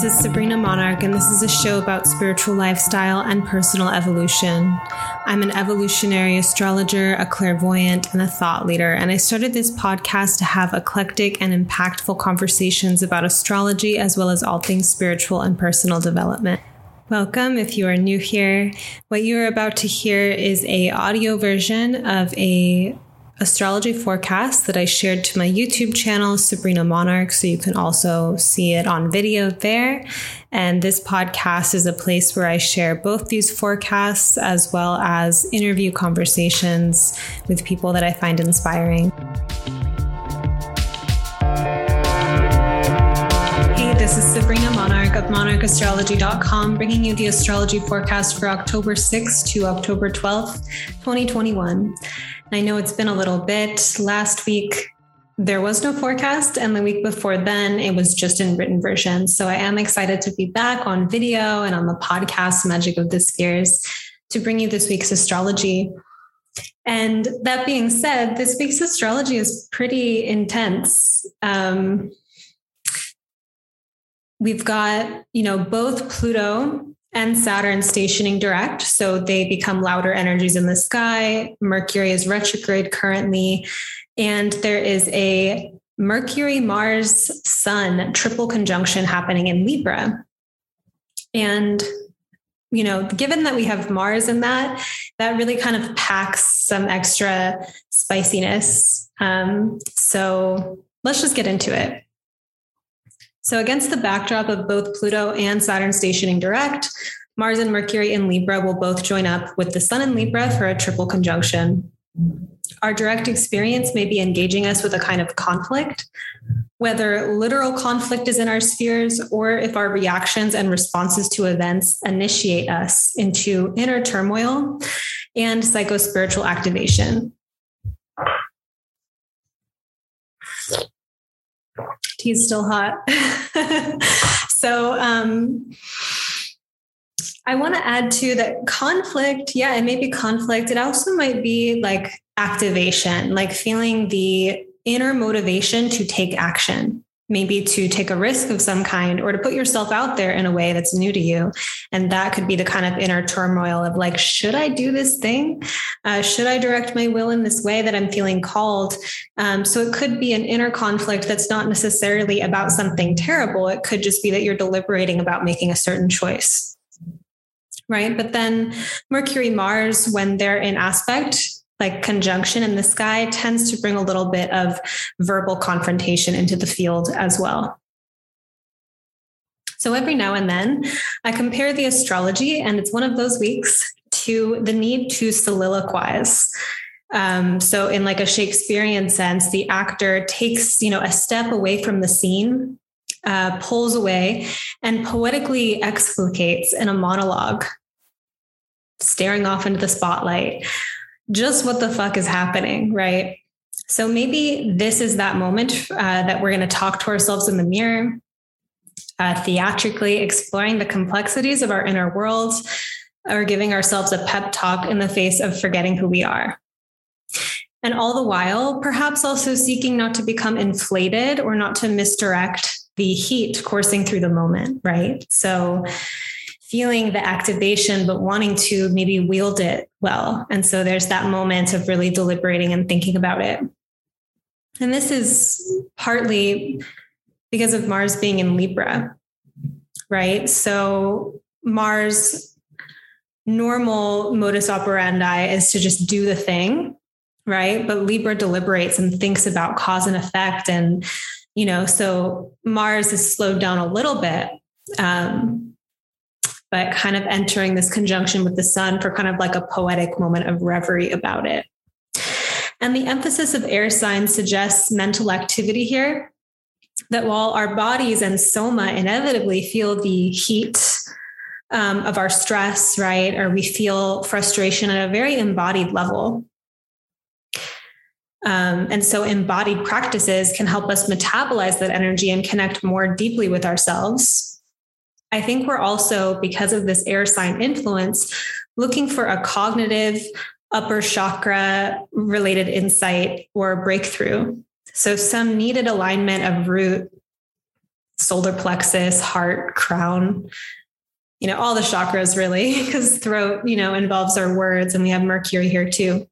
This is Sabrina Monarch, and this is a show about spiritual lifestyle and personal evolution. I'm an evolutionary astrologer, a clairvoyant, and a thought leader, and I started this podcast to have eclectic and impactful conversations about astrology as well as all things spiritual and personal development. Welcome if you are new here. What you are about to hear is a audio version of a astrology forecast that I shared to my YouTube channel, Sabrina Monarch. So you can also see it on video there. And this podcast is a place where I share both these forecasts as well as interview conversations with people that I find inspiring. Of monarchastrology.com, bringing you the astrology forecast for October 6th to October 12th, 2021. I know it's been a little bit. Last week, there was no forecast. And the week before then, it was just in written version. So I am excited to be back on video and on the podcast, Magic of the Spheres, to bring you this week's astrology. And that being said, this week's astrology is pretty intense. Um, we've got, you know, both Pluto and Saturn stationing direct. So they become louder energies in the sky. Mercury is retrograde currently. And there is a Mercury, Mars, Sun triple conjunction happening in Libra. And, you know, given that we have Mars in that, that really kind of packs some extra spiciness. Um, so let's just get into it. So, against the backdrop of both Pluto and Saturn stationing direct, Mars and Mercury in Libra will both join up with the Sun in Libra for a triple conjunction. Our direct experience may be engaging us with a kind of conflict, whether literal conflict is in our spheres or if our reactions and responses to events initiate us into inner turmoil and psychospiritual activation. Tea's still hot. so, um, I want to add to that conflict. Yeah, it may be conflict. It also might be like activation, like feeling the inner motivation to take action maybe to take a risk of some kind or to put yourself out there in a way that's new to you. And that could be the kind of inner turmoil of like, should I do this thing? Uh, should I direct my will in this way that I'm feeling called? Um, so it could be an inner conflict that's not necessarily about something terrible. It could just be that you're deliberating about making a certain choice. Right. But then Mercury, Mars, when they're in aspect, like conjunction in the sky tends to bring a little bit of verbal confrontation into the field as well. So every now and then, I compare the astrology, and it's one of those weeks, to the need to soliloquize. Um, so, in like a Shakespearean sense, the actor takes you know a step away from the scene, uh, pulls away, and poetically explicates in a monologue, staring off into the spotlight just what the fuck is happening, right? So maybe this is that moment uh, that we're going to talk to ourselves in the mirror, uh, theatrically exploring the complexities of our inner world, or giving ourselves a pep talk in the face of forgetting who we are. And all the while, perhaps also seeking not to become inflated or not to misdirect the heat coursing through the moment, right? So feeling the activation, but wanting to maybe wield it well. And so there's that moment of really deliberating and thinking about it. And this is partly because of Mars being in Libra, right? So Mars normal modus operandi is to just do the thing, right? But Libra deliberates and thinks about cause and effect. And, you know, so Mars is slowed down a little bit. Um, but kind of entering this conjunction with the sun for kind of like a poetic moment of reverie about it. And the emphasis of air signs suggests mental activity here. That while our bodies and soma inevitably feel the heat um, of our stress, right, or we feel frustration at a very embodied level. Um, and so, embodied practices can help us metabolize that energy and connect more deeply with ourselves I think we're also, because of this air sign influence, looking for a cognitive upper chakra related insight or breakthrough. So, some needed alignment of root, solar plexus, heart, crown, you know, all the chakras really, because throat, you know, involves our words and we have Mercury here too.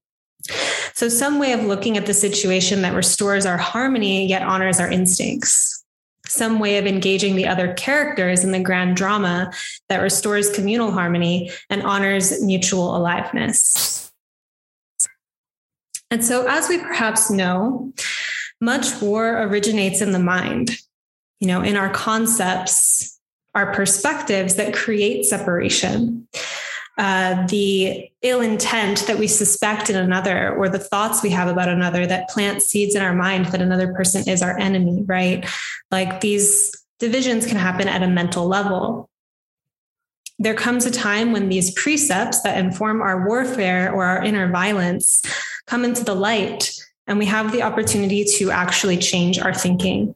So, some way of looking at the situation that restores our harmony yet honors our instincts. Some way of engaging the other characters in the grand drama that restores communal harmony and honors mutual aliveness. And so, as we perhaps know, much war originates in the mind, you know, in our concepts, our perspectives that create separation. Uh, the ill intent that we suspect in another or the thoughts we have about another that plant seeds in our mind that another person is our enemy, right? Like these divisions can happen at a mental level. There comes a time when these precepts that inform our warfare or our inner violence come into the light and we have the opportunity to actually change our thinking.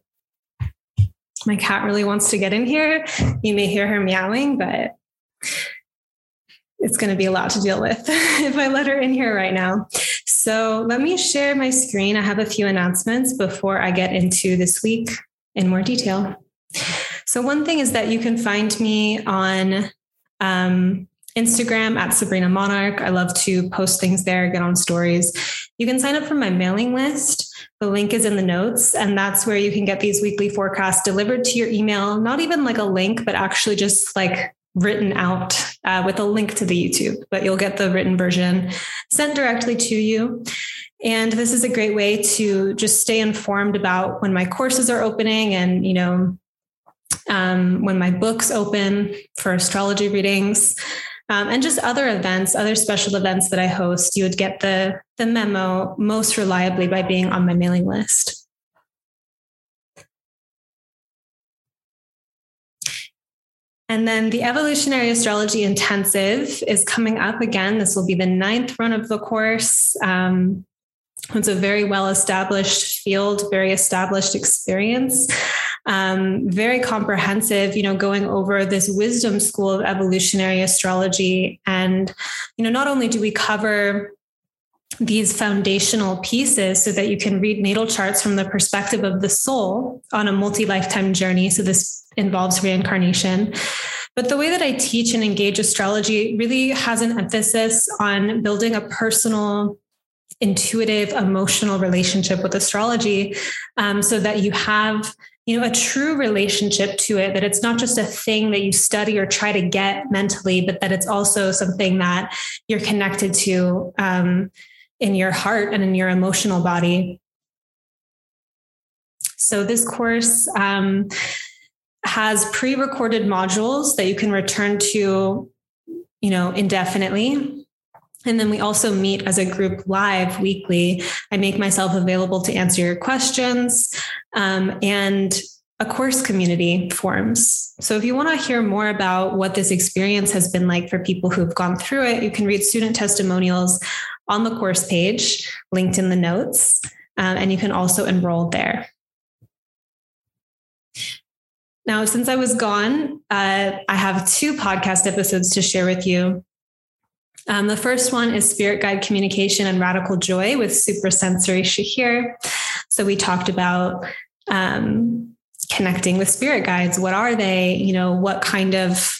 My cat really wants to get in here. You may hear her meowing, but it's going to be a lot to deal with if I let her in here right now. So let me share my screen. I have a few announcements before I get into this week in more detail. So, one thing is that you can find me on um, Instagram at Sabrina Monarch. I love to post things there, get on stories. You can sign up for my mailing list. The link is in the notes, and that's where you can get these weekly forecasts delivered to your email. Not even like a link, but actually just like written out uh, with a link to the YouTube, but you'll get the written version sent directly to you. And this is a great way to just stay informed about when my courses are opening and, you know, um, when my books open for astrology readings. Um, and just other events, other special events that I host, you would get the, the memo most reliably by being on my mailing list. And then the Evolutionary Astrology Intensive is coming up again. This will be the ninth run of the course. Um, it's a very well established field, very established experience. Um, very comprehensive, you know, going over this wisdom school of evolutionary astrology. And, you know, not only do we cover these foundational pieces so that you can read natal charts from the perspective of the soul on a multi lifetime journey. So, this involves reincarnation. But the way that I teach and engage astrology really has an emphasis on building a personal, intuitive, emotional relationship with astrology um, so that you have you know a true relationship to it that it's not just a thing that you study or try to get mentally but that it's also something that you're connected to um, in your heart and in your emotional body. So, this course um, has pre recorded modules that you can return to, you know, indefinitely. And then we also meet as a group live weekly. I make myself available to answer your questions. Um, and a course community forms. So if you want to hear more about what this experience has been like for people who've gone through it, you can read student testimonials on the course page, linked in the notes, um, and you can also enroll there. Now, since I was gone, uh, I have two podcast episodes to share with you. Um, the first one is Spirit Guide Communication and Radical Joy with Supersensory Shahir. So we talked about um, connecting with spirit guides. What are they? You know, what kind of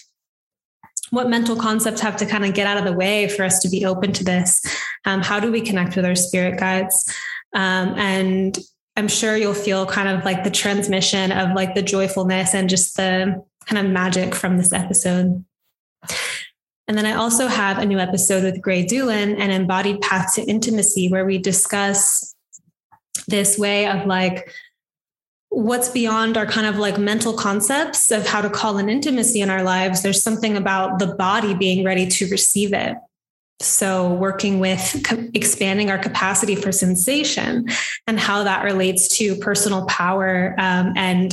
what mental concepts have to kind of get out of the way for us to be open to this? Um, how do we connect with our spirit guides? Um, and I'm sure you'll feel kind of like the transmission of like the joyfulness and just the kind of magic from this episode. And then I also have a new episode with Gray Doolin, an embodied path to intimacy, where we discuss this way of like what's beyond our kind of like mental concepts of how to call an intimacy in our lives, there's something about the body being ready to receive it. So, working with co- expanding our capacity for sensation and how that relates to personal power um, and,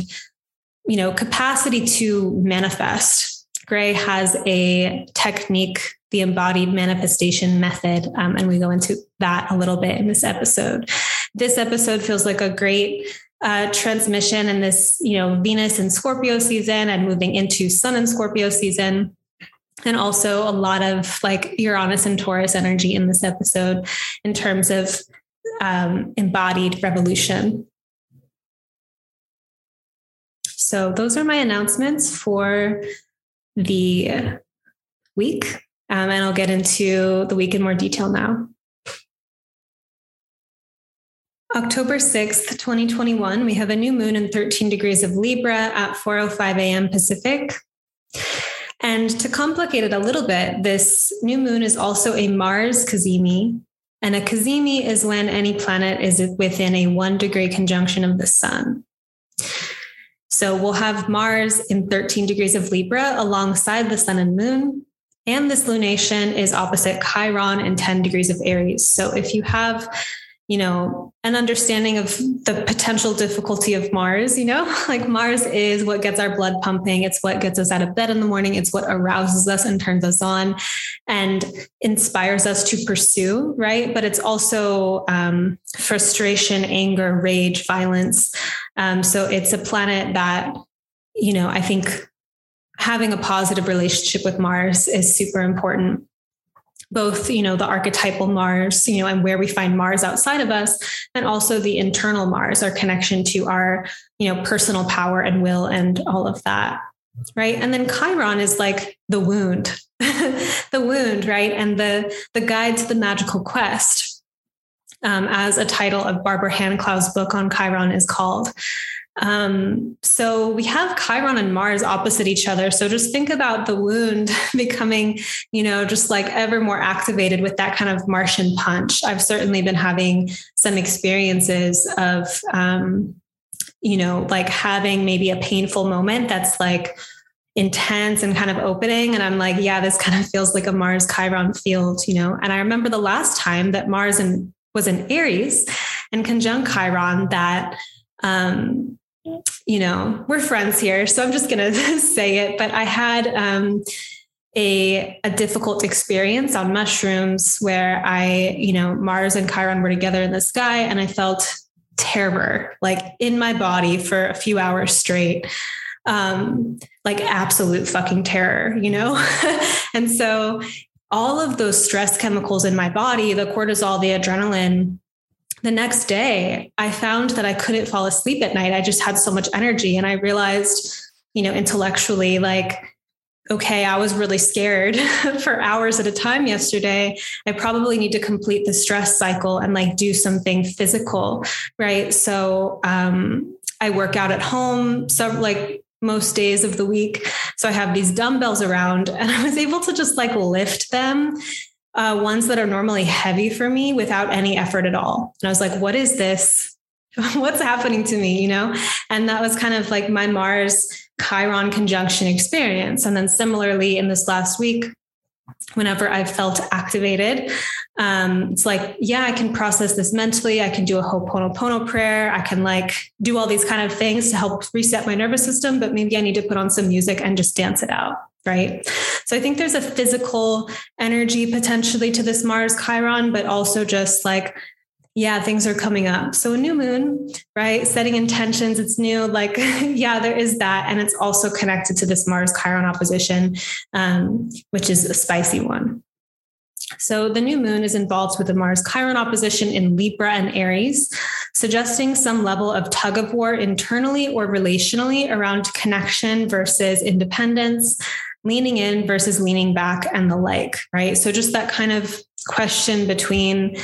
you know, capacity to manifest. Gray has a technique, the embodied manifestation method, um, and we go into that a little bit in this episode. This episode feels like a great uh, transmission in this, you know, Venus and Scorpio season and moving into Sun and Scorpio season. And also a lot of like Uranus and Taurus energy in this episode in terms of um, embodied revolution. So those are my announcements for the week. Um, and I'll get into the week in more detail now. October 6th, 2021, we have a new moon in 13 degrees of Libra at 4:05 a.m. Pacific. And to complicate it a little bit, this new moon is also a Mars cazimi. And a cazimi is when any planet is within a one degree conjunction of the sun. So we'll have Mars in 13 degrees of Libra alongside the sun and moon. And this lunation is opposite Chiron in 10 degrees of Aries. So if you have you know, an understanding of the potential difficulty of Mars, you know, like Mars is what gets our blood pumping. It's what gets us out of bed in the morning. It's what arouses us and turns us on and inspires us to pursue, right? But it's also um, frustration, anger, rage, violence. Um, so it's a planet that, you know, I think having a positive relationship with Mars is super important both you know the archetypal mars you know and where we find mars outside of us and also the internal mars our connection to our you know personal power and will and all of that right? And then chiron is like the wound the wound right? And the the guide to the magical quest um, as a title of barbara Hand Clow's book on chiron is called um, so we have Chiron and Mars opposite each other. So just think about the wound becoming, you know, just like ever more activated with that kind of Martian punch. I've certainly been having some experiences of, um, you know, like having maybe a painful moment that's like intense and kind of opening. And I'm like, yeah, this kind of feels like a Mars Chiron field, you know. And I remember the last time that Mars and was in Aries and conjunct Chiron that um, you know, we're friends here, so I'm just going to say it. But I had um, a a difficult experience on mushrooms where I, you know, Mars and Chiron were together in the sky, and I felt terror like in my body for a few hours straight. Um, like absolute fucking terror, you know? and so all of those stress chemicals in my body, the cortisol, the adrenaline, the next day, I found that I couldn't fall asleep at night. I just had so much energy. And I realized, you know, intellectually, like, okay, I was really scared for hours at a time yesterday. I probably need to complete the stress cycle and like do something physical. Right. So, um, I work out at home. So, like, most days of the week. So I have these dumbbells around and I was able to just like lift them uh, ones that are normally heavy for me without any effort at all. And I was like, what is this? What's happening to me? You know? And that was kind of like my Mars Chiron conjunction experience. And then similarly in this last week, whenever I've felt activated, um, it's like, yeah, I can process this mentally. I can do a Ho'oponopono prayer. I can like do all these kind of things to help reset my nervous system, but maybe I need to put on some music and just dance it out right? So I think there's a physical energy potentially to this Mars Chiron, but also just like, yeah, things are coming up. So a new moon, right? Setting intentions, it's new. Like, yeah, there is that. And it's also connected to this Mars Chiron opposition, um, which is a spicy one. So the new moon is involved with the Mars Chiron opposition in Libra and Aries, suggesting some level of tug of war internally or relationally around connection versus independence, leaning in versus leaning back and the like, right? So just that kind of question between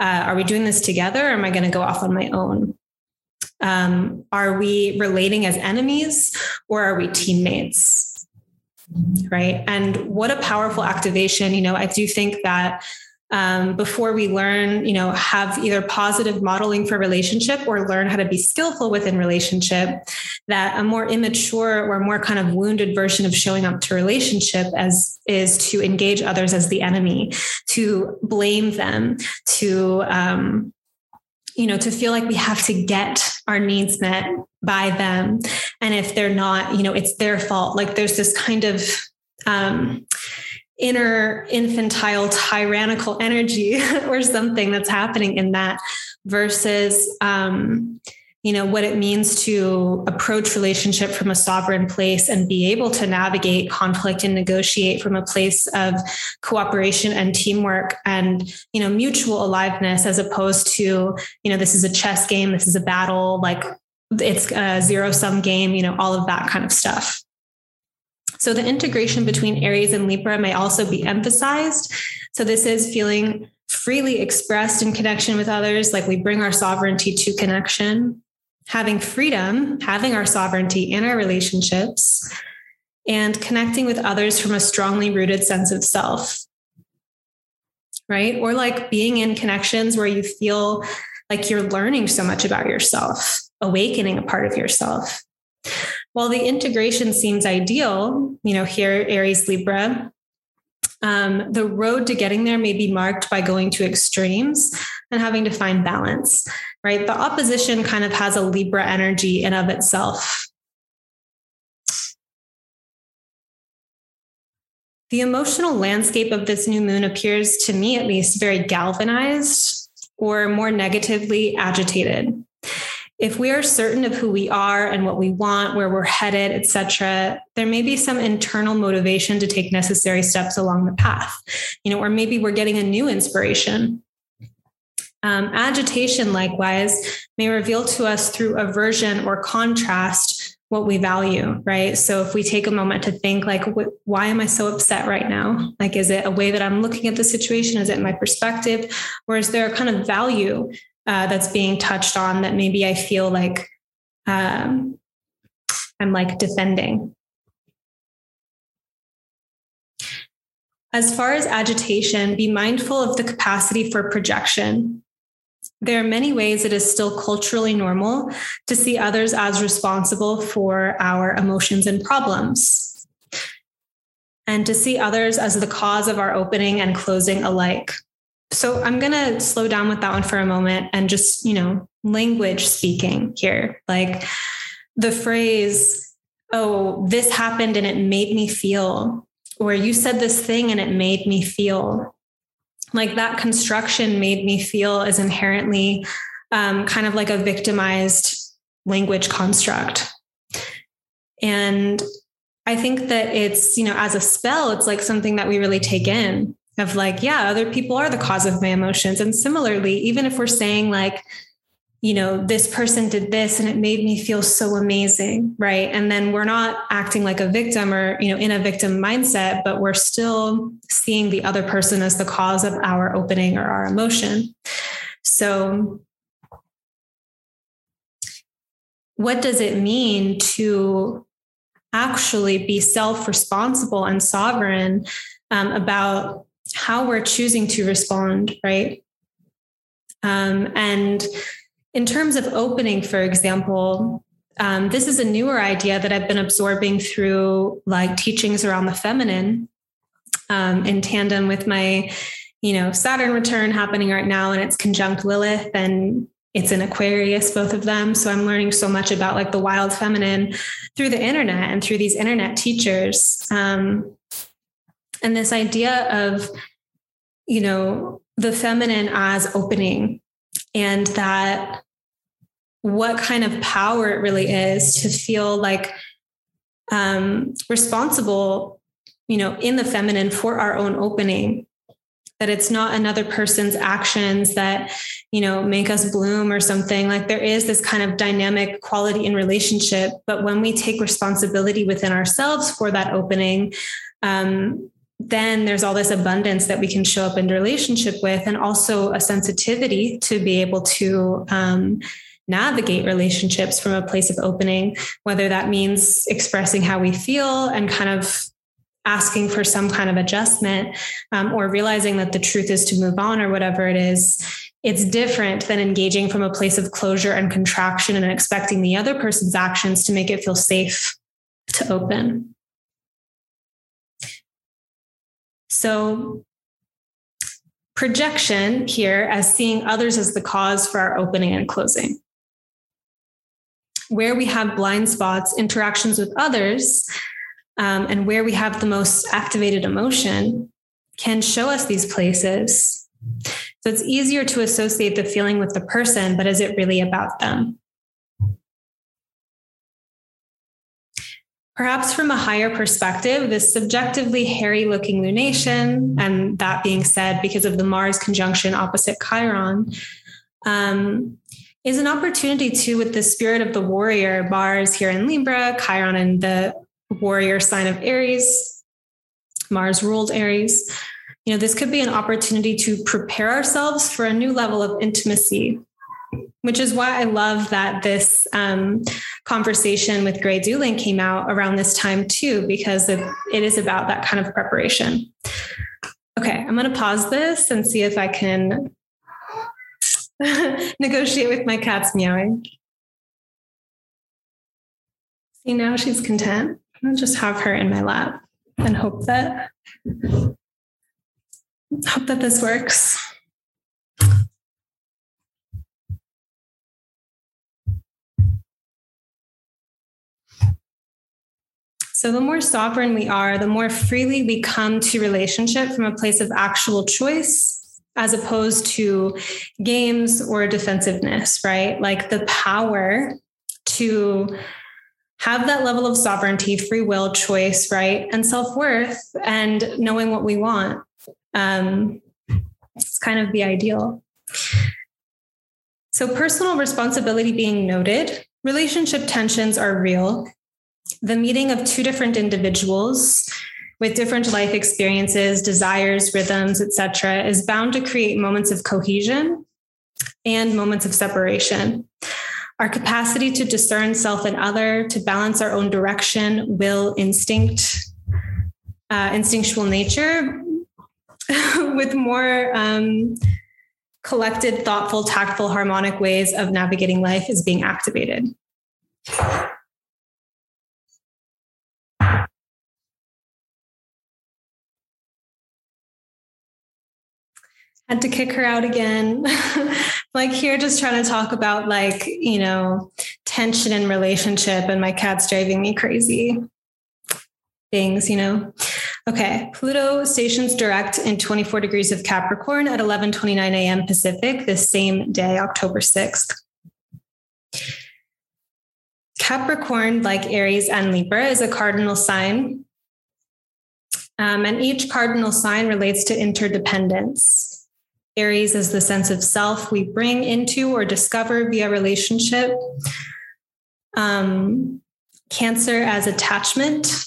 uh, are we doing this together or am I going to go off on my own? Um, are we relating as enemies or are we teammates? Right. And what a powerful activation. You know, I do think that um, before we learn, you know, have either positive modeling for relationship or learn how to be skillful within relationship, that a more immature or more kind of wounded version of showing up to relationship as is to engage others as the enemy, to blame them, to um, you know, to feel like we have to get our needs met by them. And if they're not, you know, it's their fault. Like there's this kind of um, inner infantile tyrannical energy or something that's happening in that versus um, you know what it means to approach relationship from a sovereign place and be able to navigate conflict and negotiate from a place of cooperation and teamwork and you know mutual aliveness as opposed to you know this is a chess game this is a battle like it's a zero sum game, you know, all of that kind of stuff. So the integration between Aries and Libra may also be emphasized. So this is feeling freely expressed in connection with others, like we bring our sovereignty to connection, having freedom, having our sovereignty in our relationships, and connecting with others from a strongly rooted sense of self. Right. Or like being in connections where you feel like you're learning so much about yourself, awakening a part of yourself. While the integration seems ideal, you know, here, Aries Libra, um, the road to getting there may be marked by going to extremes and having to find balance, right? The opposition kind of has a Libra energy in of itself. The emotional landscape of this new moon appears to me, at least, very galvanized or more negatively agitated if we are certain of who we are and what we want where we're headed etc there may be some internal motivation to take necessary steps along the path you know or maybe we're getting a new inspiration. Um, agitation likewise may reveal to us through aversion or contrast what we value right? So if we take a moment to think like why am i so upset right now? Like is it a way that i'm looking at the situation? Is it my perspective? Or is there a kind of value uh, that's being touched on that maybe I feel like um, I'm like defending. As far as agitation, be mindful of the capacity for projection. There are many ways it is still culturally normal to see others as responsible for our emotions and problems, and to see others as the cause of our opening and closing alike. So I'm going to slow down with that one for a moment and just, you know, language speaking here. Like the phrase, oh, this happened and it made me feel, or you said this thing and it made me feel. Like that construction made me feel is inherently um, kind of like a victimized language construct. And I think that it's, you know, as a spell, it's like something that we really take in of like, yeah, other people are the cause of my emotions. And similarly, even if we're saying like, you know, this person did this and it made me feel so amazing, right? And then we're not acting like a victim or, you know, in a victim mindset, but we're still seeing the other person as the cause of our opening or our emotion. So, what does it mean to actually be self responsible and sovereign um, about how we're choosing to respond, right? Um, and in terms of opening, for example, um, this is a newer idea that I've been absorbing through like teachings around the feminine um, in tandem with my, you know, Saturn return happening right now, and it's conjunct Lilith and it's in Aquarius, both of them. So I'm learning so much about like the wild feminine through the internet and through these internet teachers. Um, and this idea of you know the feminine as opening and that what kind of power it really is to feel like um, responsible you know in the feminine for our own opening. That it's not another person's actions that you know make us bloom or something. Like there is this kind of dynamic quality in relationship but when we take responsibility within ourselves for that opening um, then there's all this abundance that we can show up in relationship with and also a sensitivity to be able to um, navigate relationships from a place of opening whether that means expressing how we feel and kind of asking for some kind of adjustment um, or realizing that the truth is to move on or whatever it is. It's different than engaging from a place of closure and contraction and expecting the other person's actions to make it feel safe to open So, projection here as seeing others as the cause for our opening and closing. Where we have blind spots, interactions with others, um, and where we have the most activated emotion can show us these places. So it's easier to associate the feeling with the person, but is it really about them? Perhaps from a higher perspective, this subjectively hairy looking lunation, and that being said, because of the Mars conjunction opposite Chiron, um, is an opportunity too with the spirit of the warrior, Mars here in Libra, Chiron in the warrior sign of Aries, Mars ruled Aries. You know, this could be an opportunity to prepare ourselves for a new level of intimacy, which is why I love that this um, conversation with Grey Dooling came out around this time too, because it, it is about that kind of preparation. Okay, I'm going to pause this and see if I can negotiate with my cat's meowing. See, now she's content. I'll just have her in my lap and hope that hope that this works. So, the more sovereign we are, the more freely we come to relationship from a place of actual choice as opposed to games or defensiveness, right? Like the power to have that level of sovereignty, free will, choice, right? And self worth and knowing what we want. Um, it's kind of the ideal. So, personal responsibility being noted, relationship tensions are real. The meeting of two different individuals with different life experiences, desires, rhythms, etc., is bound to create moments of cohesion and moments of separation. Our capacity to discern self and other, to balance our own direction, will, instinct, uh, instinctual nature, with more um, collected, thoughtful, tactful, harmonic ways of navigating life is being activated. Had to kick her out again. like here, just trying to talk about like, you know, tension in relationship and my cat's driving me crazy. Things, you know. Okay. Pluto stations direct in 24 degrees of Capricorn at 11:29 a.m. Pacific this same day, October 6th. Capricorn, like Aries and Libra, is a cardinal sign. Um, and each cardinal sign relates to interdependence. Aries is the sense of self we bring into or discover via relationship. Um, cancer as attachment.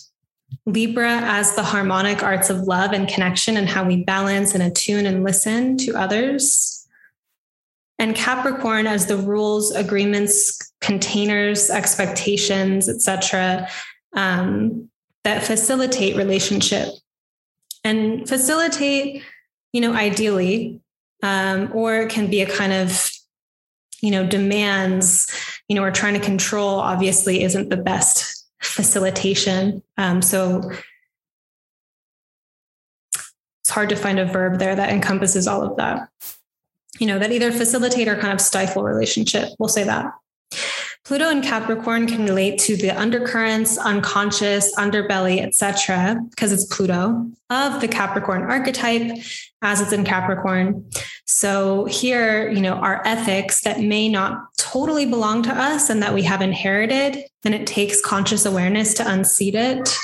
Libra as the harmonic arts of love and connection and how we balance and attune and listen to others. And Capricorn as the rules, agreements, containers, expectations, etc., um, that facilitate relationship and facilitate, you know, ideally um, or it can be a kind of you know demands you know or trying to control obviously isn't the best facilitation. Um, so it's hard to find a verb there that encompasses all of that. You know that either facilitate or kind of stifle relationship. We'll say that Pluto and Capricorn can relate to the undercurrents, unconscious, underbelly, etc., because it's Pluto of the Capricorn archetype as it's in Capricorn. So here, you know, our ethics that may not totally belong to us and that we have inherited, and it takes conscious awareness to unseat it.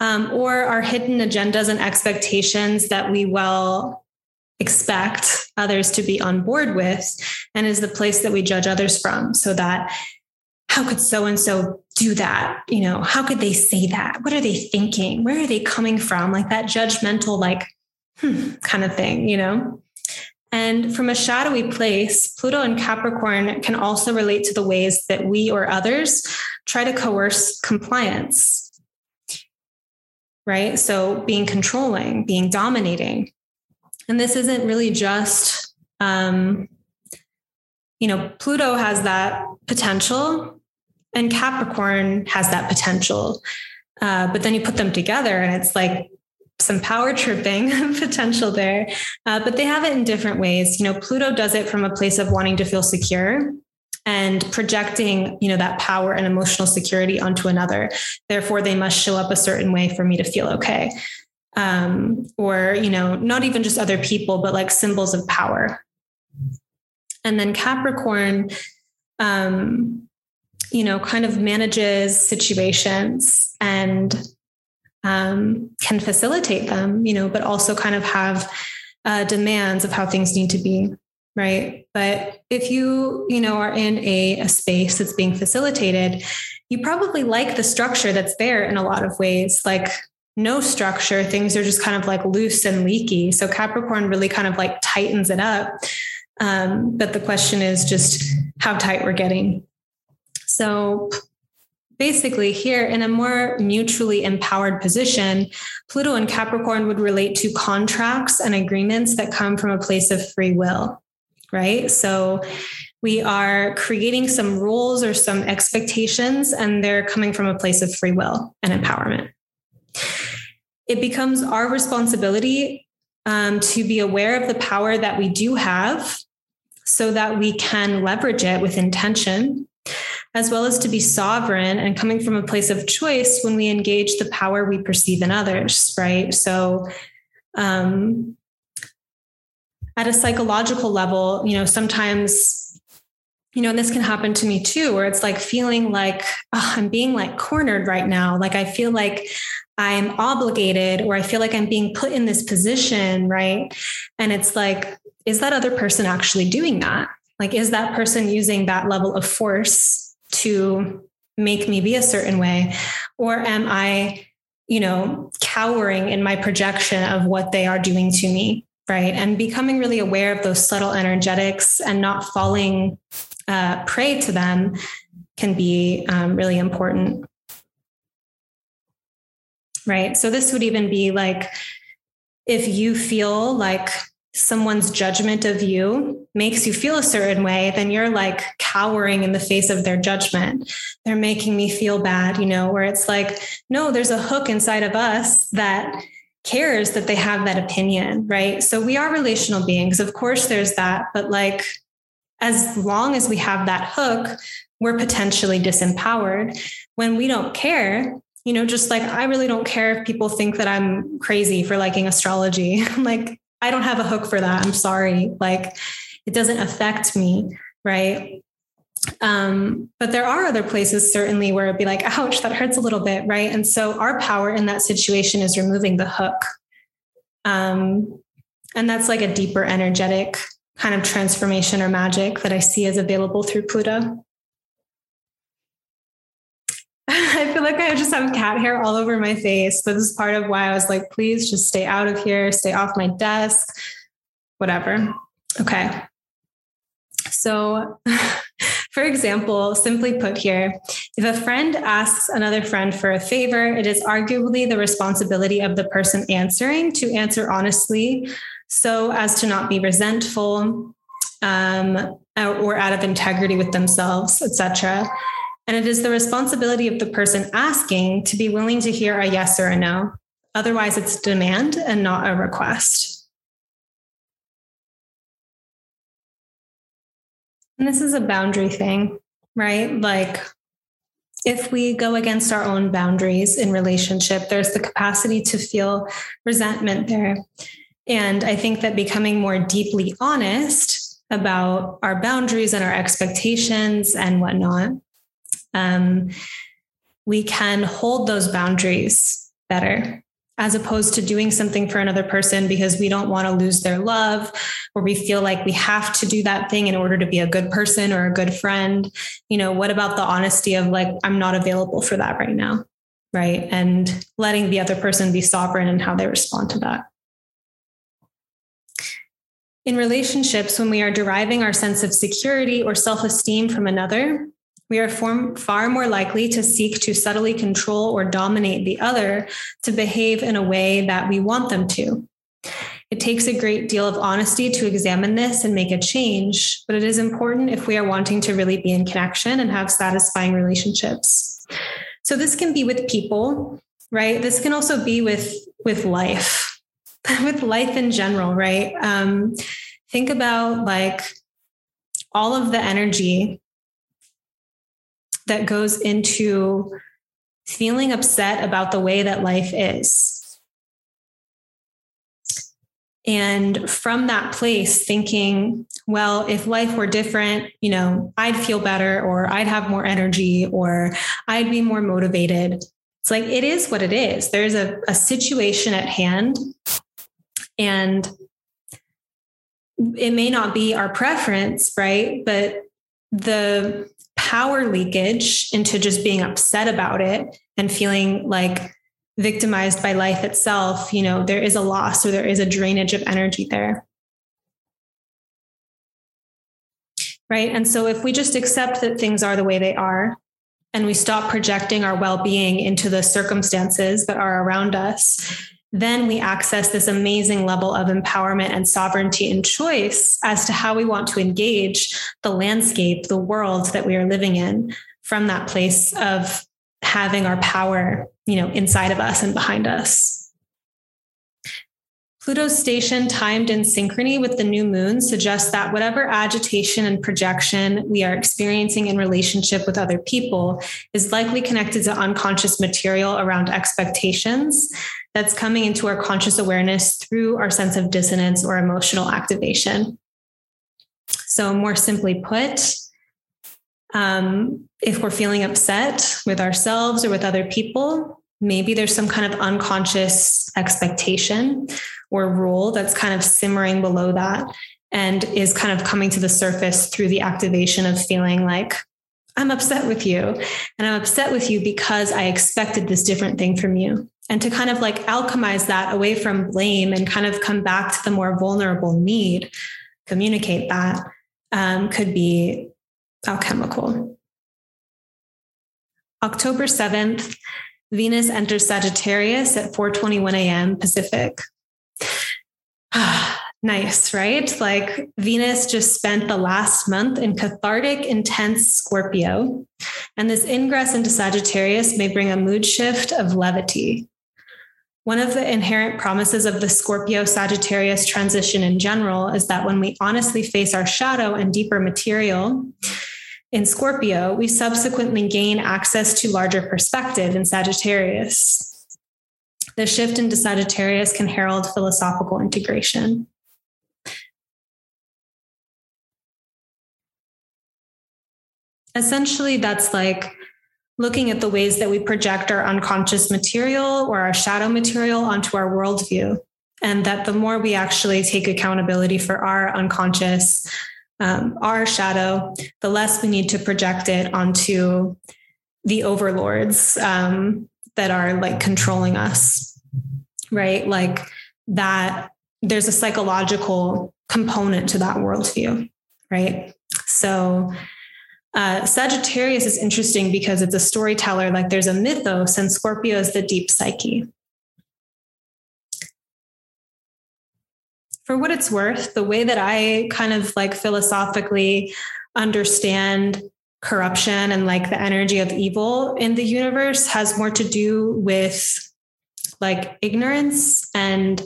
Um, or our hidden agendas and expectations that we well expect others to be on board with and is the place that we judge others from. So that how could so and so do that? You know how could they say that? What are they thinking? Where are they coming from? Like that judgmental like hmm, kind of thing you know? And from a shadowy place pluto and capricorn can also relate to the ways that we or others try to coerce compliance. Right? So being controlling being dominating and this isn't really just, um, you know, Pluto has that potential and Capricorn has that potential. Uh, but then you put them together and it's like some power tripping potential there. Uh, but they have it in different ways. You know, Pluto does it from a place of wanting to feel secure and projecting you know that power and emotional security onto another therefore they must show up a certain way for me to feel okay um, or you know not even just other people but like symbols of power and then capricorn um, you know kind of manages situations and um, can facilitate them you know but also kind of have uh, demands of how things need to be right? But if you, you know, are in a, a space that's being facilitated, you probably like the structure that's there in a lot of ways. Like no structure, things are just kind of like loose and leaky. So Capricorn really kind of like tightens it up. Um, but the question is just how tight we're getting. So basically, here in a more mutually empowered position, Pluto and Capricorn would relate to contracts and agreements that come from a place of free will, right? So we are creating some rules or some expectations, and they're coming from a place of free will and empowerment. It becomes our responsibility um, to be aware of the power that we do have so that we can leverage it with intention, as well as to be sovereign and coming from a place of choice when we engage the power we perceive in others, right? So, um, at a psychological level, you know, sometimes you know, and this can happen to me too, where it's like feeling like oh, I'm being like cornered right now. Like I feel like I'm obligated or I feel like I'm being put in this position, right? And it's like, is that other person actually doing that? Like, is that person using that level of force to make me be a certain way? Or am I, you know, cowering in my projection of what they are doing to me? Right. And becoming really aware of those subtle energetics and not falling uh, prey to them can be um, really important. Right. So this would even be like if you feel like someone's judgment of you makes you feel a certain way, then you're like cowering in the face of their judgment. They're making me feel bad, you know, where it's like, no, there's a hook inside of us that cares that they have that opinion, right? So we are relational beings. Of course, there's that, but like, as long as we have that hook, we're potentially disempowered. When we don't care, you know, just like I really don't care if people think that I'm crazy for liking astrology. like, I don't have a hook for that. I'm sorry. Like, it doesn't affect me. Right. Um, but there are other places certainly where it'd be like, ouch, that hurts a little bit. Right. And so our power in that situation is removing the hook. Um, and that's like a deeper energetic kind of transformation or magic that I see as available through Pluto. I feel like I just have cat hair all over my face. But this is part of why I was like, please just stay out of here, stay off my desk, whatever. Okay. So, for example, simply put here, if a friend asks another friend for a favor, it is arguably the responsibility of the person answering to answer honestly so as to not be resentful um, or out of integrity with themselves, etc. And it is the responsibility of the person asking to be willing to hear a yes or a no. Otherwise, it's demand and not a request. And this is a boundary thing, right? Like, if we go against our own boundaries in relationship, there's the capacity to feel resentment there. And I think that becoming more deeply honest about our boundaries and our expectations and whatnot, um, we can hold those boundaries better as opposed to doing something for another person because we don't want to lose their love or we feel like we have to do that thing in order to be a good person or a good friend. You know what about the honesty of like i'm not available for that right now right? And letting the other person be sovereign in how they respond to that. In relationships, when we are deriving our sense of security or self esteem from another, we are far more likely to seek to subtly control or dominate the other to behave in a way that we want them to. It takes a great deal of honesty to examine this and make a change, but it is important if we are wanting to really be in connection and have satisfying relationships. So this can be with people, right? This can also be with with life with life in general, right? Um, think about like all of the energy that goes into feeling upset about the way that life is. And from that place, thinking, well, if life were different, you know, I'd feel better, or I'd have more energy, or I'd be more motivated. It's like, it is what it is. There's a, a situation at hand and it may not be our preference, right? But the power leakage into just being upset about it and feeling like victimized by life itself, you know, there is a loss or there is a drainage of energy there. Right. And so if we just accept that things are the way they are and we stop projecting our well being into the circumstances that are around us, then we access this amazing level of empowerment and sovereignty and choice as to how we want to engage the landscape, the world that we are living in from that place of having our power, you know, inside of us and behind us. Pluto's station timed in synchrony with the new moon suggests that whatever agitation and projection we are experiencing in relationship with other people is likely connected to unconscious material around expectations that's coming into our conscious awareness through our sense of dissonance or emotional activation. So, more simply put, um, if we're feeling upset with ourselves or with other people, maybe there's some kind of unconscious expectation or rule that's kind of simmering below that and is kind of coming to the surface through the activation of feeling like, I'm upset with you. And I'm upset with you because I expected this different thing from you. And to kind of like alchemize that away from blame and kind of come back to the more vulnerable need, communicate that um, could be alchemical. October 7th, Venus enters Sagittarius at 4:21 a.m. Pacific. nice, right? Like Venus just spent the last month in cathartic, intense Scorpio. And this ingress into Sagittarius may bring a mood shift of levity. One of the inherent promises of the Scorpio Sagittarius transition in general is that when we honestly face our shadow and deeper material in Scorpio, we subsequently gain access to larger perspective in Sagittarius. The shift into Sagittarius can herald philosophical integration. Essentially, that's like looking at the ways that we project our unconscious material or our shadow material onto our worldview. And that the more we actually take accountability for our unconscious, um, our shadow, the less we need to project it onto the overlords um, that are like controlling us, right? Like that, there's a psychological component to that worldview, right? So, uh, Sagittarius is interesting because it's a storyteller, like there's a mythos, and Scorpio is the deep psyche. For what it's worth, the way that I kind of like philosophically understand corruption and like the energy of evil in the universe has more to do with like ignorance and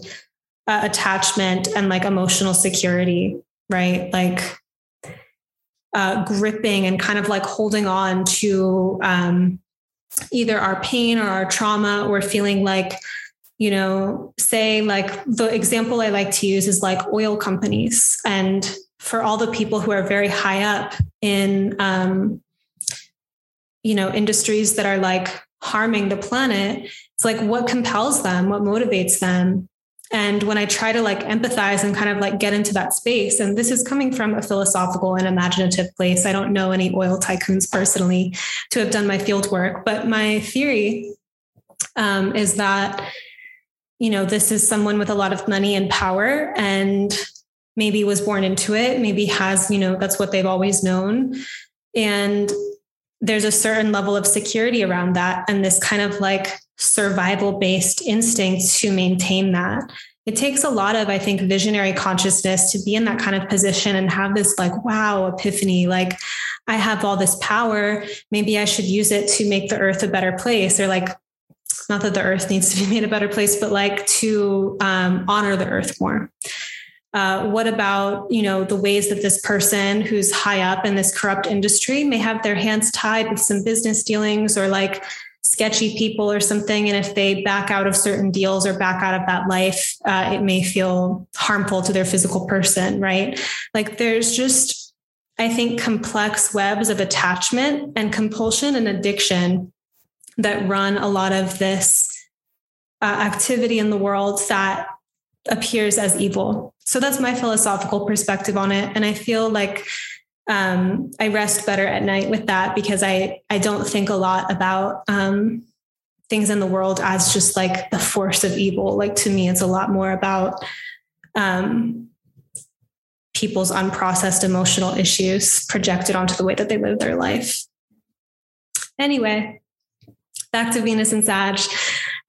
uh, attachment and like emotional security, right? Like uh, gripping and kind of like holding on to um, either our pain or our trauma or feeling like you know say like the example i like to use is like oil companies and for all the people who are very high up in um, you know industries that are like harming the planet it's like what compels them? What motivates them? And when i try to like empathize and kind of like get into that space and this is coming from a philosophical and imaginative place i don't know any oil tycoons personally to have done my field work but my theory um, is that you know this is someone with a lot of money and power and maybe was born into it maybe has you know that's what they've always known. And there's a certain level of security around that and this kind of like survival based instincts to maintain that. It takes a lot of i think visionary consciousness to be in that kind of position and have this like wow epiphany like i have all this power. Maybe i should use it to make the earth a better place or like not that the earth needs to be made a better place but like to um, honor the earth more. Uh, what about you know the ways that this person who's high up in this corrupt industry may have their hands tied with some business dealings or like sketchy people or something and if they back out of certain deals or back out of that life uh, it may feel harmful to their physical person right like there's just i think complex webs of attachment and compulsion and addiction that run a lot of this uh, activity in the world that appears as evil. So that's my philosophical perspective on it. And I feel like um, I rest better at night with that because I I don't think a lot about um, things in the world as just like the force of evil. Like to me, it's a lot more about um, people's unprocessed emotional issues projected onto the way that they live their life. Anyway, back to Venus and Sag.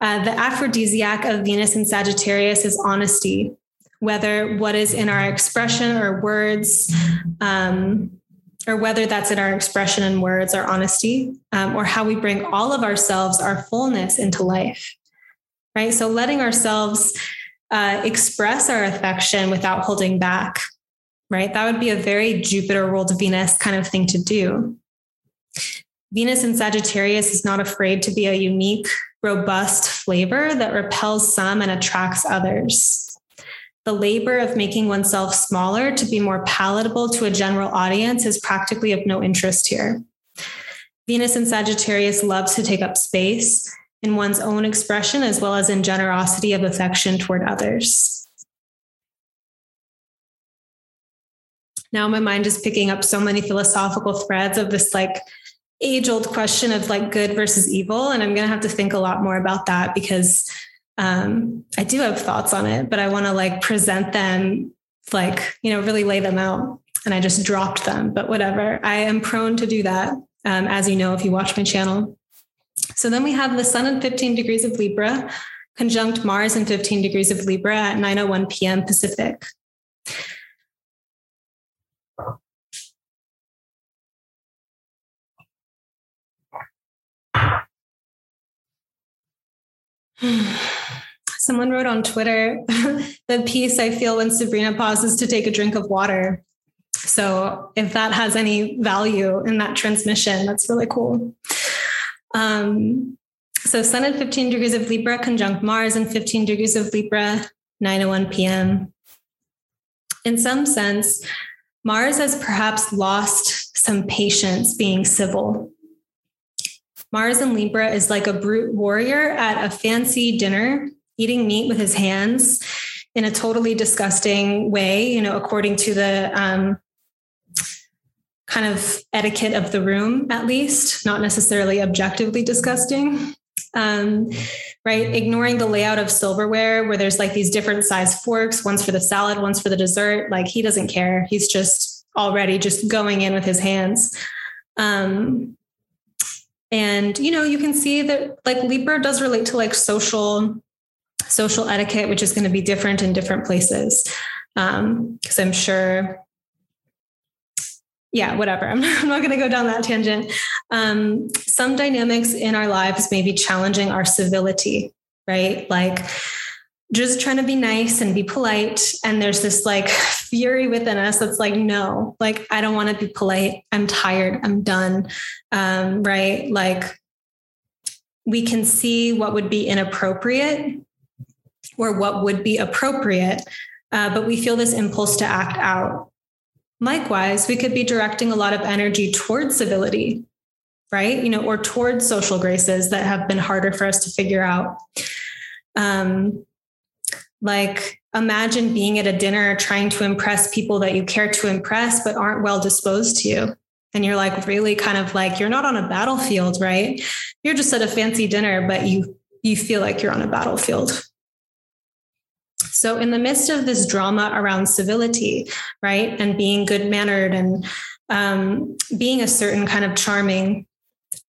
Uh, the aphrodisiac of Venus and Sagittarius is honesty whether what is in our expression or words, um, or whether that's in our expression and words, our honesty, um, or how we bring all of ourselves, our fullness into life. Right. So letting ourselves uh, express our affection without holding back. Right. That would be a very Jupiter ruled Venus kind of thing to do. Venus in Sagittarius is not afraid to be a unique, robust flavor that repels some and attracts others the labor of making oneself smaller to be more palatable to a general audience is practically of no interest here. Venus in Sagittarius loves to take up space in one's own expression as well as in generosity of affection toward others. Now my mind is picking up so many philosophical threads of this like age old question of like good versus evil. And I'm going to have to think a lot more about that because um, I do have thoughts on it, but I want to like present them, like, you know, really lay them out. And I just dropped them, but whatever. I am prone to do that, um, as you know, if you watch my channel. So then we have the sun in 15 degrees of Libra, conjunct Mars in 15 degrees of Libra at 9:01 p.m. Pacific. Someone wrote on Twitter the peace I feel when Sabrina pauses to take a drink of water. So if that has any value in that transmission, that's really cool. Um, so Sun at 15 degrees of Libra conjunct Mars and 15 degrees of Libra, 9:01 p.m. In some sense, Mars has perhaps lost some patience being civil Mars in Libra is like a brute warrior at a fancy dinner, eating meat with his hands in a totally disgusting way, you know, according to the um, kind of etiquette of the room, at least, not necessarily objectively disgusting. Um, right? Ignoring the layout of silverware where there's like these different size forks, one's for the salad, one's for the dessert. Like he doesn't care. He's just already just going in with his hands. Um, and you know you can see that like libra does relate to like social social etiquette which is going to be different in different places um because i'm sure yeah whatever i'm not, not going to go down that tangent um some dynamics in our lives may be challenging our civility right like just trying to be nice and be polite. And there's this like fury within us that's like, no, like, I don't want to be polite. I'm tired. I'm done. Um, right. Like, we can see what would be inappropriate or what would be appropriate, uh, but we feel this impulse to act out. Likewise, we could be directing a lot of energy towards civility, right? You know, or towards social graces that have been harder for us to figure out. Um, like imagine being at a dinner trying to impress people that you care to impress, but aren't well disposed to you. And you're like, really kind of like, you're not on a battlefield, right? You're just at a fancy dinner, but you, you feel like you're on a battlefield. So, in the midst of this drama around civility, right, and being good mannered and um, being a certain kind of charming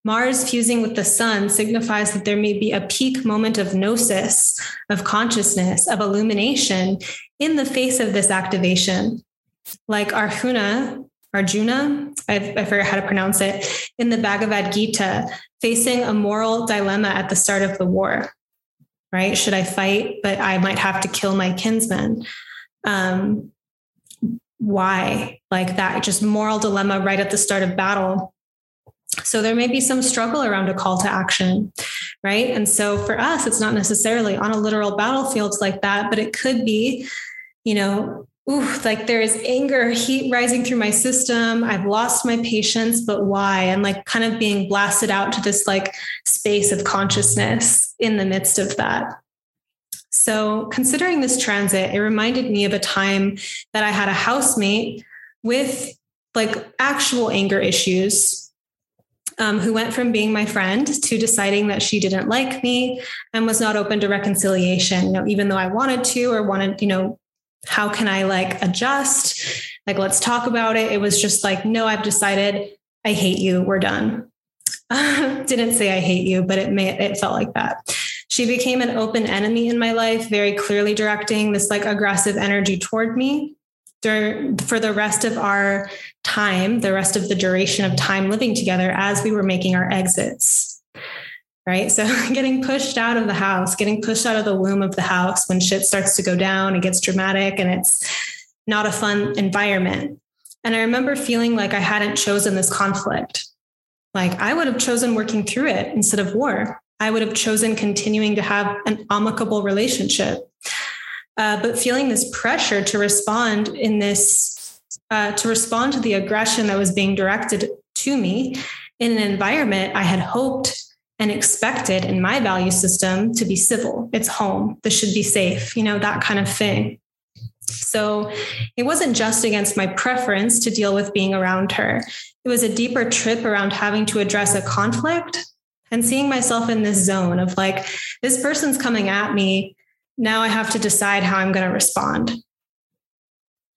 Mars fusing with the sun signifies that there may be a peak moment of gnosis, of consciousness, of illumination in the face of this activation. Like Arjuna, Arjuna, I, I forget how to pronounce it, in the Bhagavad Gita, facing a moral dilemma at the start of the war. Right? Should I fight, but I might have to kill my kinsman? Um, why? Like that just moral dilemma right at the start of battle so there may be some struggle around a call to action, right? And so for us, it's not necessarily on a literal battlefield like that, but it could be, you know, ooh, like there is anger, heat rising through my system. I've lost my patience, but why? And like kind of being blasted out to this like space of consciousness in the midst of that. So considering this transit, it reminded me of a time that I had a housemate with like actual anger issues um, who went from being my friend to deciding that she didn't like me and was not open to reconciliation. You know, even though I wanted to or wanted, you know, how can I like adjust? Like, let's talk about it. It was just like, no, I've decided I hate you. We're done. didn't say I hate you, but it may it felt like that. She became an open enemy in my life, very clearly directing this like aggressive energy toward me for the rest of our time, the rest of the duration of time living together as we were making our exits. Right. So getting pushed out of the house, getting pushed out of the womb of the house when shit starts to go down, it gets dramatic and it's not a fun environment. And I remember feeling like I hadn't chosen this conflict. Like I would have chosen working through it instead of war. I would have chosen continuing to have an amicable relationship uh, but feeling this pressure to respond in this, uh, to respond to the aggression that was being directed to me in an environment I had hoped and expected in my value system to be civil. It's home. This should be safe, you know, that kind of thing. So it wasn't just against my preference to deal with being around her. It was a deeper trip around having to address a conflict and seeing myself in this zone of like, this person's coming at me now I have to decide how I'm going to respond.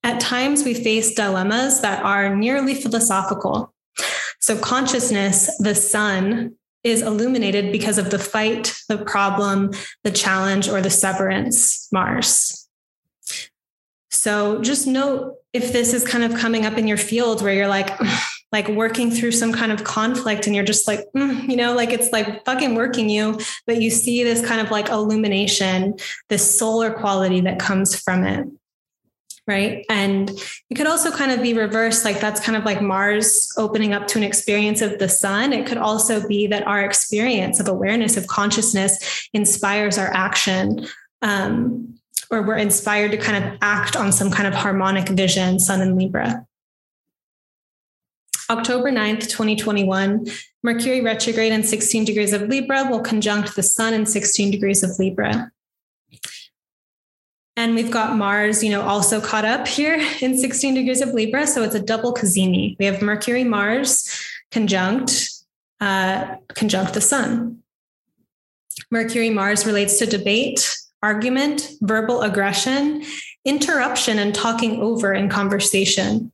At times, we face dilemmas that are nearly philosophical. So, consciousness, the sun, is illuminated because of the fight, the problem, the challenge, or the severance, Mars. So, just note if this is kind of coming up in your field where you're like, like working through some kind of conflict and you're just like mm, you know like it's like fucking working you but you see this kind of like illumination this solar quality that comes from it right? And it could also kind of be reversed like that's kind of like mars opening up to an experience of the sun. It could also be that our experience of awareness of consciousness inspires our action um, or we're inspired to kind of act on some kind of harmonic vision sun and libra. October 9th, 2021, Mercury retrograde in 16 degrees of Libra will conjunct the Sun in 16 degrees of Libra. And we've got Mars, you know, also caught up here in 16 degrees of Libra. So it's a double cazimi. We have Mercury, Mars conjunct, uh, conjunct the Sun. Mercury, Mars relates to debate, argument, verbal aggression, interruption, and talking over in conversation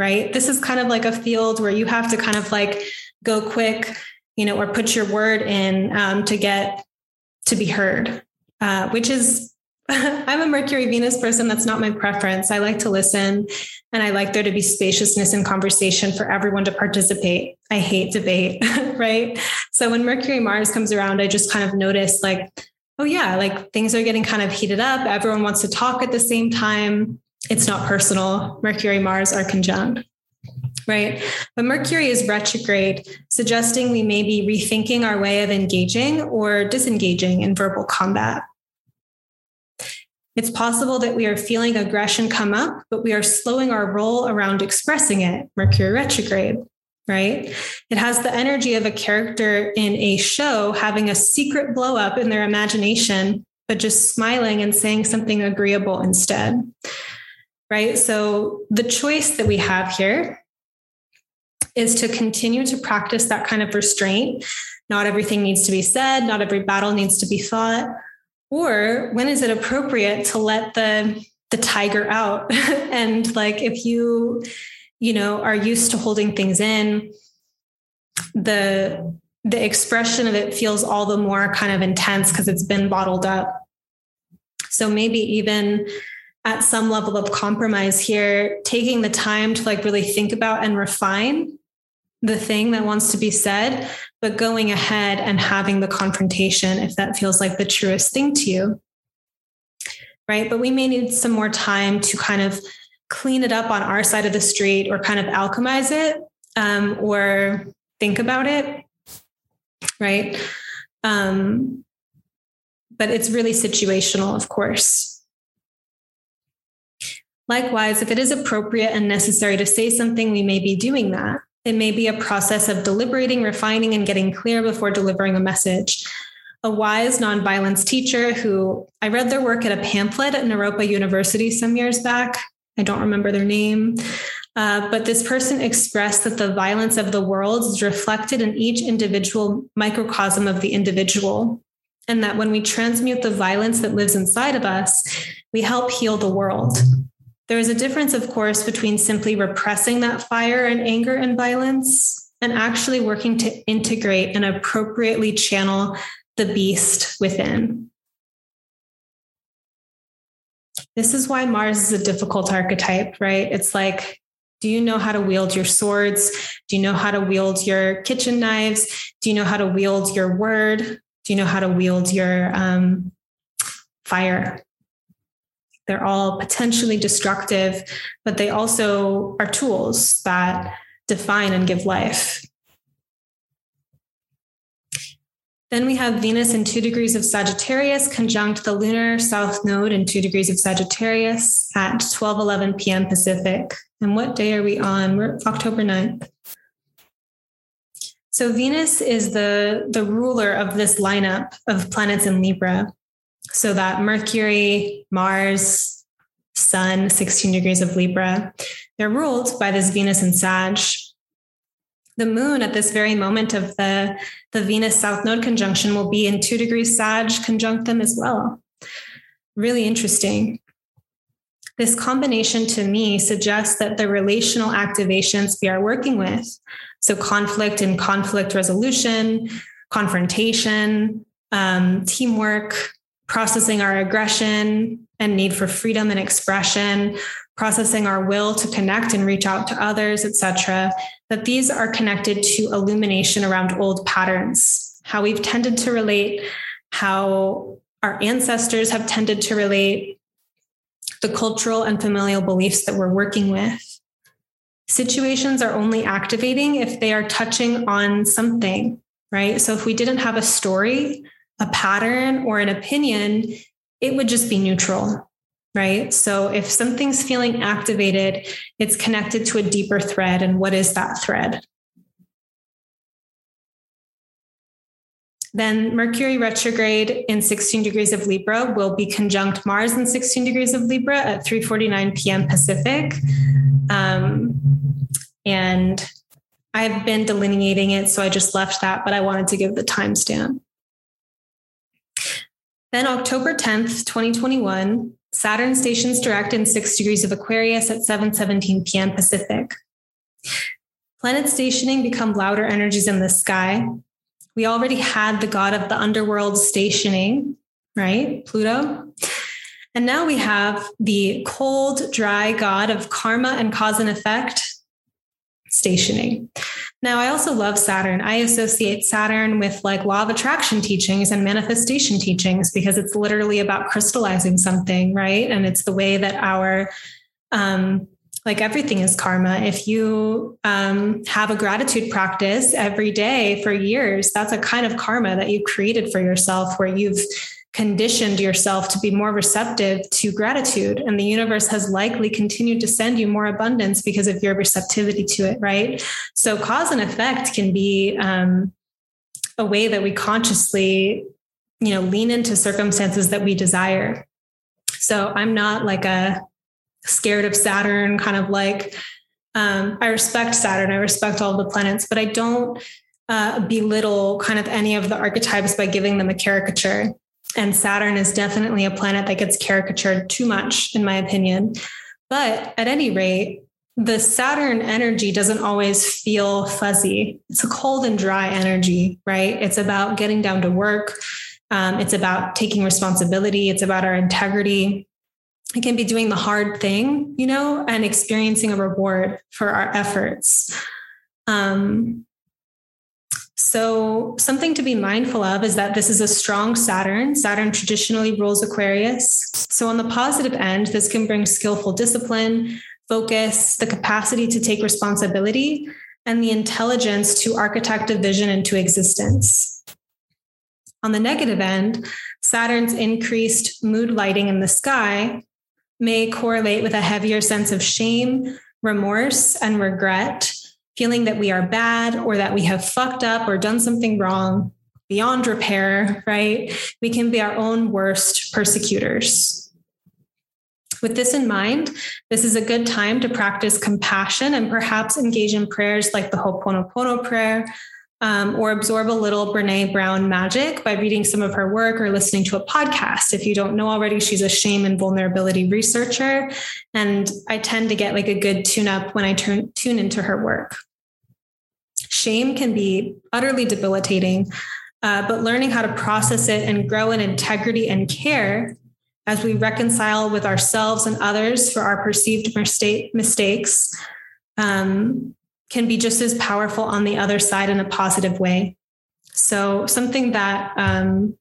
right? This is kind of like a field where you have to kind of like go quick, you know, or put your word in um, to get to be heard, uh, which is, I'm a Mercury Venus person. That's not my preference. I like to listen and I like there to be spaciousness in conversation for everyone to participate. I hate debate, right? So when Mercury Mars comes around, I just kind of notice like, oh, yeah, like things are getting kind of heated up. Everyone wants to talk at the same time it's not personal. Mercury, Mars are conjunct. Right. But Mercury is retrograde, suggesting we may be rethinking our way of engaging or disengaging in verbal combat. It's possible that we are feeling aggression come up, but we are slowing our roll around expressing it. Mercury retrograde, right? It has the energy of a character in a show having a secret blow up in their imagination, but just smiling and saying something agreeable instead right? So the choice that we have here is to continue to practice that kind of restraint. Not everything needs to be said, not every battle needs to be fought. Or when is it appropriate to let the the tiger out? and like if you, you know, are used to holding things in, the the expression of it feels all the more kind of intense because it's been bottled up. So maybe even at some level of compromise here, taking the time to like really think about and refine the thing that wants to be said, but going ahead and having the confrontation if that feels like the truest thing to you. Right. But we may need some more time to kind of clean it up on our side of the street or kind of alchemize it um, or think about it. Right. Um, but it's really situational, of course. Likewise, if it is appropriate and necessary to say something, we may be doing that. It may be a process of deliberating, refining, and getting clear before delivering a message. a wise nonviolence teacher who I read their work at a pamphlet at Naropa University some years back. I don't remember their name. Uh, but this person expressed that the violence of the world is reflected in each individual microcosm of the individual. And that when we transmute the violence that lives inside of us, we help heal the world. There is a difference, of course, between simply repressing that fire and anger and violence and actually working to integrate and appropriately channel the beast within. This is why Mars is a difficult archetype, right? It's like, do you know how to wield your swords? Do you know how to wield your kitchen knives? Do you know how to wield your word? Do you know how to wield your um, fire? They're all potentially destructive, but they also are tools that define and give life. Then we have Venus in two degrees of Sagittarius conjunct the lunar south node in two degrees of Sagittarius at 12 11 p.m. Pacific. And what day are we on? We're October 9th. So Venus is the, the ruler of this lineup of planets in Libra so that Mercury, Mars, Sun, 16 degrees of Libra, they're ruled by this Venus and Sag. The moon at this very moment of the, the Venus South Node conjunction will be in two degrees Sag conjunct them as well. Really interesting. This combination to me suggests that the relational activations we are working with, so conflict and conflict resolution, confrontation, um, teamwork, processing our aggression and need for freedom and expression, processing our will to connect and reach out to others, etc., that these are connected to illumination around old patterns, how we've tended to relate, how our ancestors have tended to relate, the cultural and familial beliefs that we're working with. Situations are only activating if they are touching on something, right? So if we didn't have a story, a pattern or an opinion, it would just be neutral, right? So if something's feeling activated, it's connected to a deeper thread. And what is that thread? Then Mercury retrograde in 16 degrees of Libra will be conjunct Mars in 16 degrees of Libra at 3:49 p.m. Pacific. Um, and I've been delineating it, so I just left that, but I wanted to give the timestamp. Then October 10th, 2021, Saturn stations direct in six degrees of Aquarius at 7:17 p.m. Pacific. Planet stationing become louder energies in the sky. We already had the god of the underworld stationing, right? Pluto. And now we have the cold, dry god of karma and cause and effect stationing. Now, I also love Saturn. I associate Saturn with like law of attraction teachings and manifestation teachings because it's literally about crystallizing something, right? And it's the way that our, um, like everything is karma. If you um, have a gratitude practice every day for years, that's a kind of karma that you created for yourself where you've conditioned yourself to be more receptive to gratitude. And the universe has likely continued to send you more abundance because of your receptivity to it, right? So, cause and effect can be um, a way that we consciously, you know, lean into circumstances that we desire. So, I'm not like a scared of Saturn, kind of like, um, I respect Saturn, I respect all the planets, but I don't. Uh, belittle kind of any of the archetypes by giving them a caricature. And Saturn is definitely a planet that gets caricatured too much, in my opinion. But at any rate, the Saturn energy doesn't always feel fuzzy. It's a cold and dry energy, right? It's about getting down to work. Um, it's about taking responsibility. It's about our integrity. It can be doing the hard thing, you know, and experiencing a reward for our efforts. Um, so, something to be mindful of is that this is a strong Saturn. Saturn traditionally rules Aquarius. So, on the positive end, this can bring skillful discipline, focus, the capacity to take responsibility, and the intelligence to architect a vision into existence. On the negative end, Saturn's increased mood lighting in the sky may correlate with a heavier sense of shame, remorse, and regret feeling that we are bad or that we have fucked up or done something wrong. beyond repair, right? We can be our own worst persecutors. With this in mind, this is a good time to practice compassion and perhaps engage in prayers like the Ho'oponopono prayer, um, or absorb a little Brene Brown magic by reading some of her work or listening to a podcast. If you don't know already, she's a shame and vulnerability researcher. And I tend to get like a good tune up when I turn, tune into her work. Shame can be utterly debilitating, uh, but learning how to process it and grow in integrity and care as we reconcile with ourselves and others for our perceived mistake, mistakes um, can be just as powerful on the other side in a positive way. So, something that um,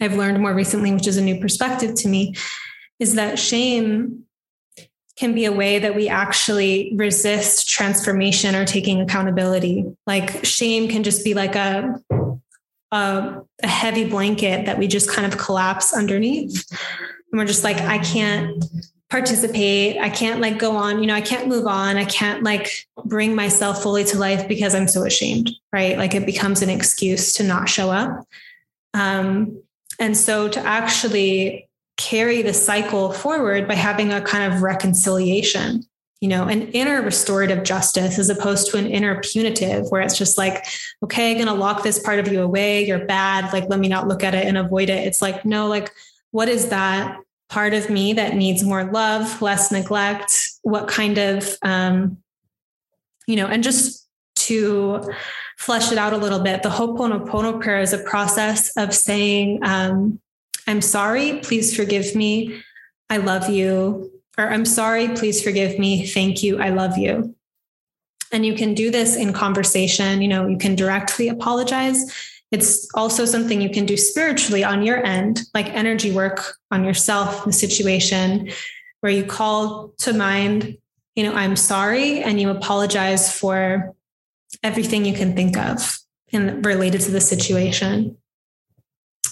I've learned more recently, which is a new perspective to me, is that shame can be a way that we actually resist transformation or taking accountability. Like, shame can just be like a a, a heavy blanket that we just kind of collapse underneath. And we're just like, I can't participate. I can't like go on, you know, I can't move on. I can't like bring myself fully to life because I'm so ashamed, right? Like it becomes an excuse to not show up. Um, and so to actually carry the cycle forward by having a kind of reconciliation, you know, an inner restorative justice as opposed to an inner punitive, where it's just like, okay, I'm going to lock this part of you away. You're bad. Like, let me not look at it and avoid it. It's like, no, like, what is that? Part of me that needs more love, less neglect? What kind of, um, you know, and just to flesh it out a little bit, the Ho'oponopono prayer is a process of saying, um, I'm sorry, please forgive me, I love you, or I'm sorry, please forgive me, thank you, I love you. And you can do this in conversation, you know, you can directly apologize it's also something you can do spiritually on your end, like energy work on yourself, the situation where you call to mind, you know, I'm sorry, and you apologize for everything you can think of and related to the situation.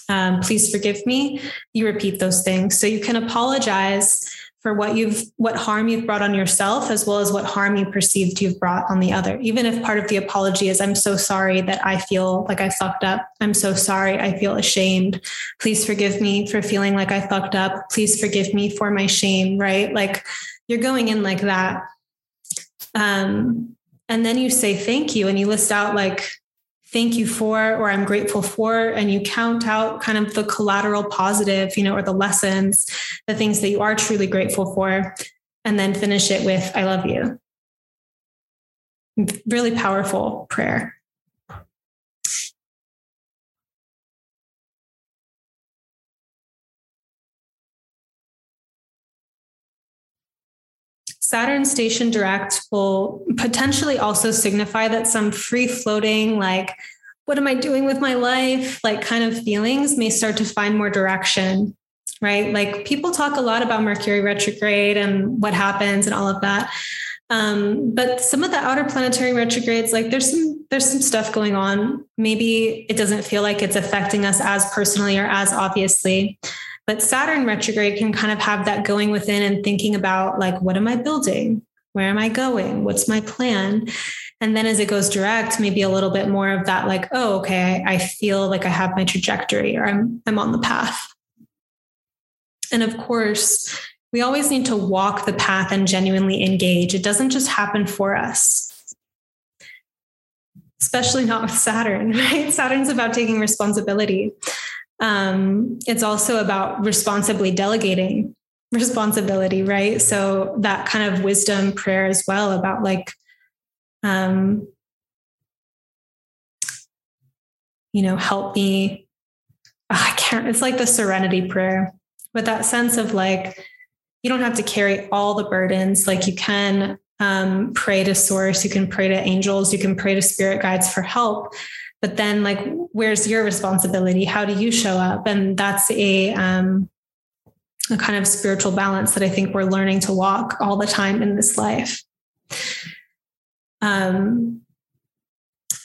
Um, please forgive me. You repeat those things. So you can apologize for what you've what harm you've brought on yourself as well as what harm you perceived you've brought on the other. Even if part of the apology is i'm so sorry that i feel like i fucked up. I'm so sorry. I feel ashamed. Please forgive me for feeling like i fucked up. Please forgive me for my shame right? Like you're going in like that. Um and then you say thank you and you list out like thank you for or i'm grateful for and you count out kind of the collateral positive you know or the lessons the things that you are truly grateful for and then finish it with i love you. Really powerful prayer Saturn station direct will potentially also signify that some free floating, like, what am I doing with my life? Like, kind of feelings may start to find more direction, right? Like, people talk a lot about Mercury retrograde and what happens and all of that. Um, but some of the outer planetary retrogrades, like there's some there's some stuff going on. Maybe it doesn't feel like it's affecting us as personally or as obviously. But Saturn retrograde can kind of have that going within and thinking about like, what am I building? Where am I going? What's my plan? And then as it goes direct, maybe a little bit more of that, like, oh, okay, I feel like I have my trajectory or I'm I'm on the path. And of course, we always need to walk the path and genuinely engage. It doesn't just happen for us. Especially not with Saturn, right? Saturn's about taking responsibility um, it's also about responsibly delegating responsibility, right? So that kind of wisdom prayer as well about like, um, you know, help me. Oh, I can't, it's like the serenity prayer, but that sense of like, you don't have to carry all the burdens. Like you can um, pray to source, you can pray to angels, you can pray to spirit guides for help but then like where's your responsibility how do you show up and that's a um a kind of spiritual balance that i think we're learning to walk all the time in this life um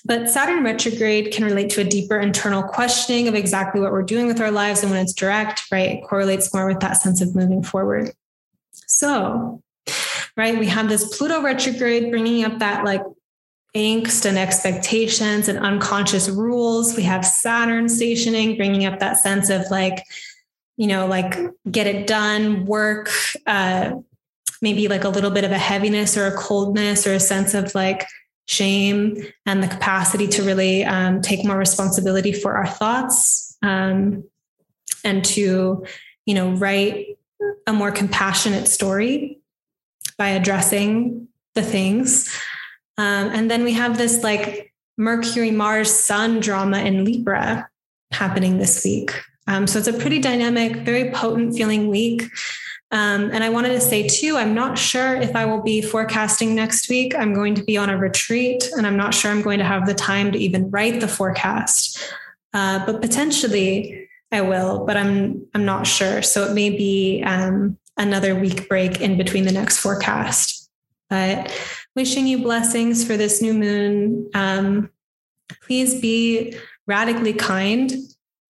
but Saturn retrograde can relate to a deeper internal questioning of exactly what we're doing with our lives. And when it's direct, right, it correlates more with that sense of moving forward. So, right, we have this Pluto retrograde bringing up that like angst and expectations and unconscious rules. We have Saturn stationing, bringing up that sense of like, you know, like get it done, work, uh, maybe like a little bit of a heaviness or a coldness or a sense of like shame and the capacity to really um, take more responsibility for our thoughts um, and to, you know, write a more compassionate story by addressing the things. Um, and then we have this like Mercury, Mars, Sun drama in Libra happening this week. Um, so it's a pretty dynamic, very potent feeling week. Um, and I wanted to say too, I'm not sure if I will be forecasting next week. I'm going to be on a retreat, and I'm not sure I'm going to have the time to even write the forecast. Uh, but potentially I will, but I'm I'm not sure. So it may be um, another week break in between the next forecast. But wishing you blessings for this new moon. Um, please be radically kind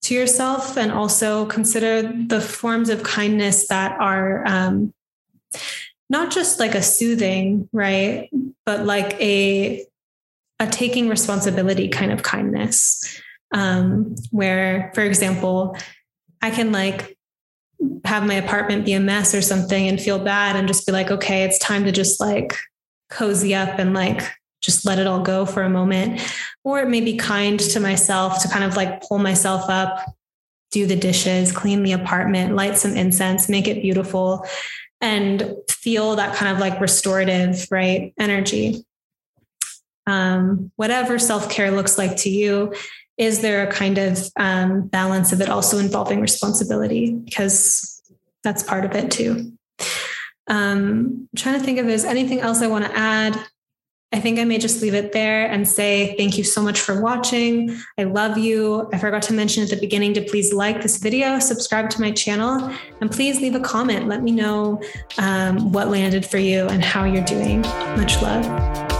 to yourself and also consider the forms of kindness that are um, not just like a soothing, right? But like a a taking responsibility kind of kindness. Um, where, for example, I can like have my apartment be a mess or something and feel bad and just be like, okay, it's time to just like cozy up and like just let it all go for a moment. Or it may be kind to myself to kind of like pull myself up, do the dishes, clean the apartment, light some incense, make it beautiful, and feel that kind of like restorative, right? Energy. Um, whatever self care looks like to you, is there a kind of um, balance of it also involving responsibility? Because that's part of it too. Um, I'm trying to think if there's anything else I want to add. I think I may just leave it there and say thank you so much for watching. I love you. I forgot to mention at the beginning to please like this video, subscribe to my channel, and please leave a comment. Let me know um, what landed for you and how you're doing. Much love.